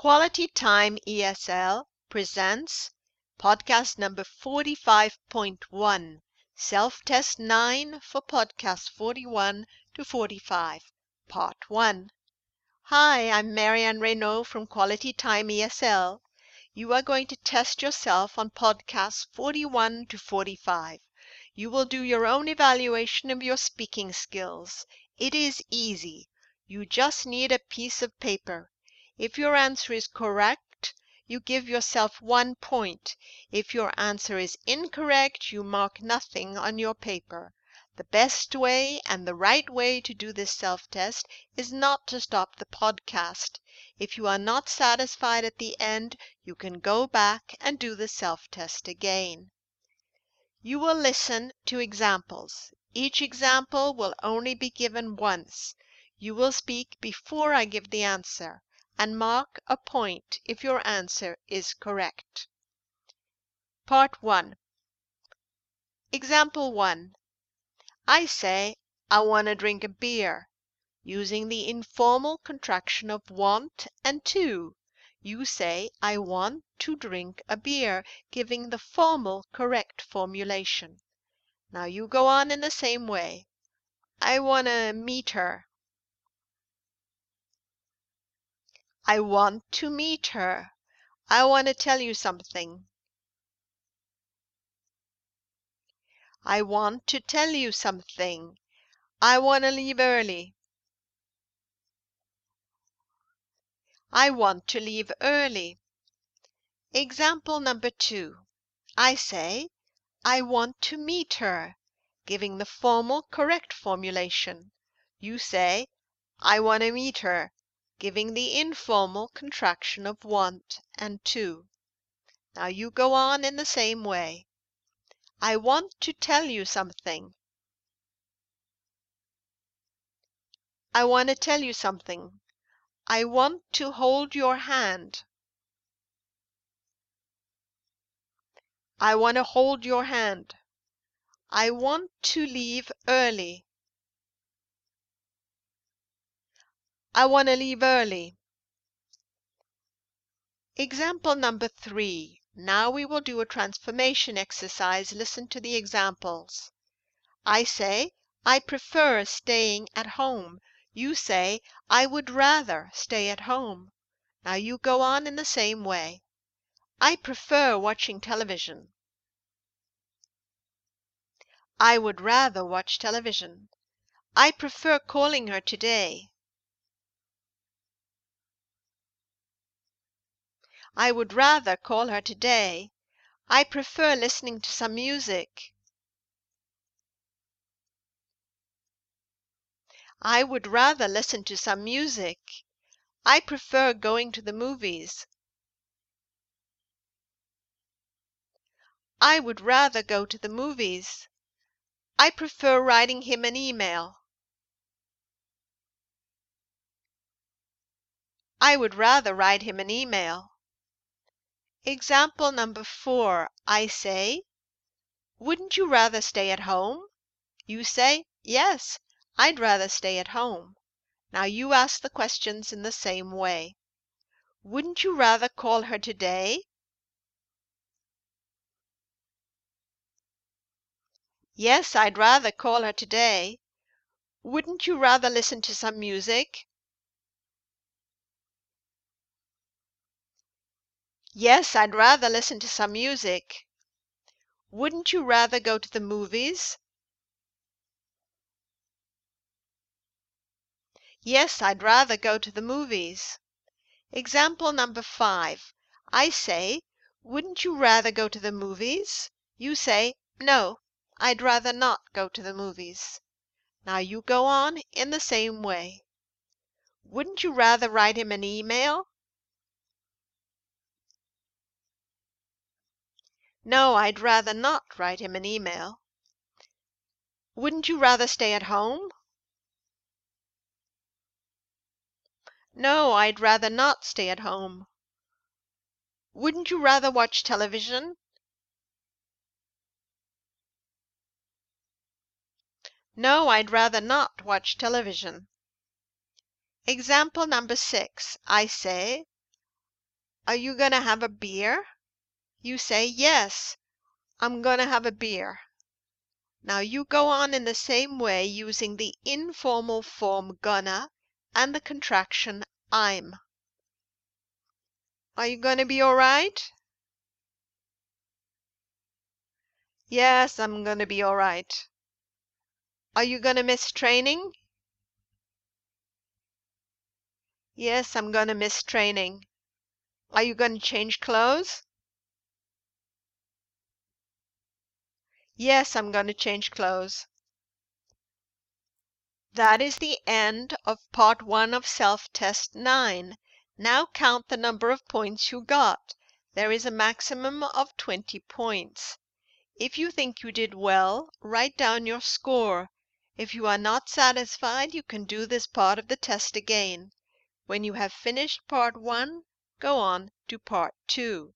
Quality Time ESL presents podcast number 45.1, self test 9 for podcast 41 to 45, part 1. Hi, I'm Marianne Reynaud from Quality Time ESL. You are going to test yourself on podcasts 41 to 45. You will do your own evaluation of your speaking skills. It is easy. You just need a piece of paper. If your answer is correct, you give yourself one point. If your answer is incorrect, you mark nothing on your paper. The best way and the right way to do this self test is not to stop the podcast. If you are not satisfied at the end, you can go back and do the self test again. You will listen to examples. Each example will only be given once. You will speak before I give the answer and mark a point if your answer is correct. Part 1 Example 1 I say, I want to drink a beer, using the informal contraction of want and to. You say, I want to drink a beer, giving the formal correct formulation. Now you go on in the same way. I want to meet her. I want to meet her. I want to tell you something. I want to tell you something. I want to leave early. I want to leave early. Example number two. I say, I want to meet her, giving the formal correct formulation. You say, I want to meet her, giving the informal contraction of want and to. Now you go on in the same way. I want to tell you something. I want to tell you something. I want to hold your hand. I want to hold your hand. I want to leave early. I want to leave early. Example number three. Now we will do a transformation exercise. Listen to the examples. I say, I prefer staying at home. You say, I would rather stay at home. Now you go on in the same way. I prefer watching television. I would rather watch television. I prefer calling her today. I would rather call her today. I prefer listening to some music. I would rather listen to some music. I prefer going to the movies. I would rather go to the movies. I prefer writing him an email. I would rather write him an email. Example number four. I say, Wouldn't you rather stay at home? You say, Yes, I'd rather stay at home. Now you ask the questions in the same way. Wouldn't you rather call her today? Yes, I'd rather call her today. Wouldn't you rather listen to some music? Yes, I'd rather listen to some music. Wouldn't you rather go to the movies? Yes, I'd rather go to the movies. Example number five. I say, Wouldn't you rather go to the movies? You say, No, I'd rather not go to the movies. Now you go on in the same way. Wouldn't you rather write him an email? No, I'd rather not write him an email. Wouldn't you rather stay at home? No, I'd rather not stay at home. Wouldn't you rather watch television? No, I'd rather not watch television. Example number six. I say, Are you going to have a beer? You say, Yes, I'm going to have a beer. Now you go on in the same way using the informal form gonna and the contraction I'm. Are you going to be all right? Yes, I'm going to be all right. Are you going to miss training? Yes, I'm going to miss training. Are you going to change clothes? Yes, I'm going to change clothes. That is the end of part one of self-test 9. Now count the number of points you got. There is a maximum of 20 points. If you think you did well, write down your score. If you are not satisfied, you can do this part of the test again. When you have finished part one, go on to part two.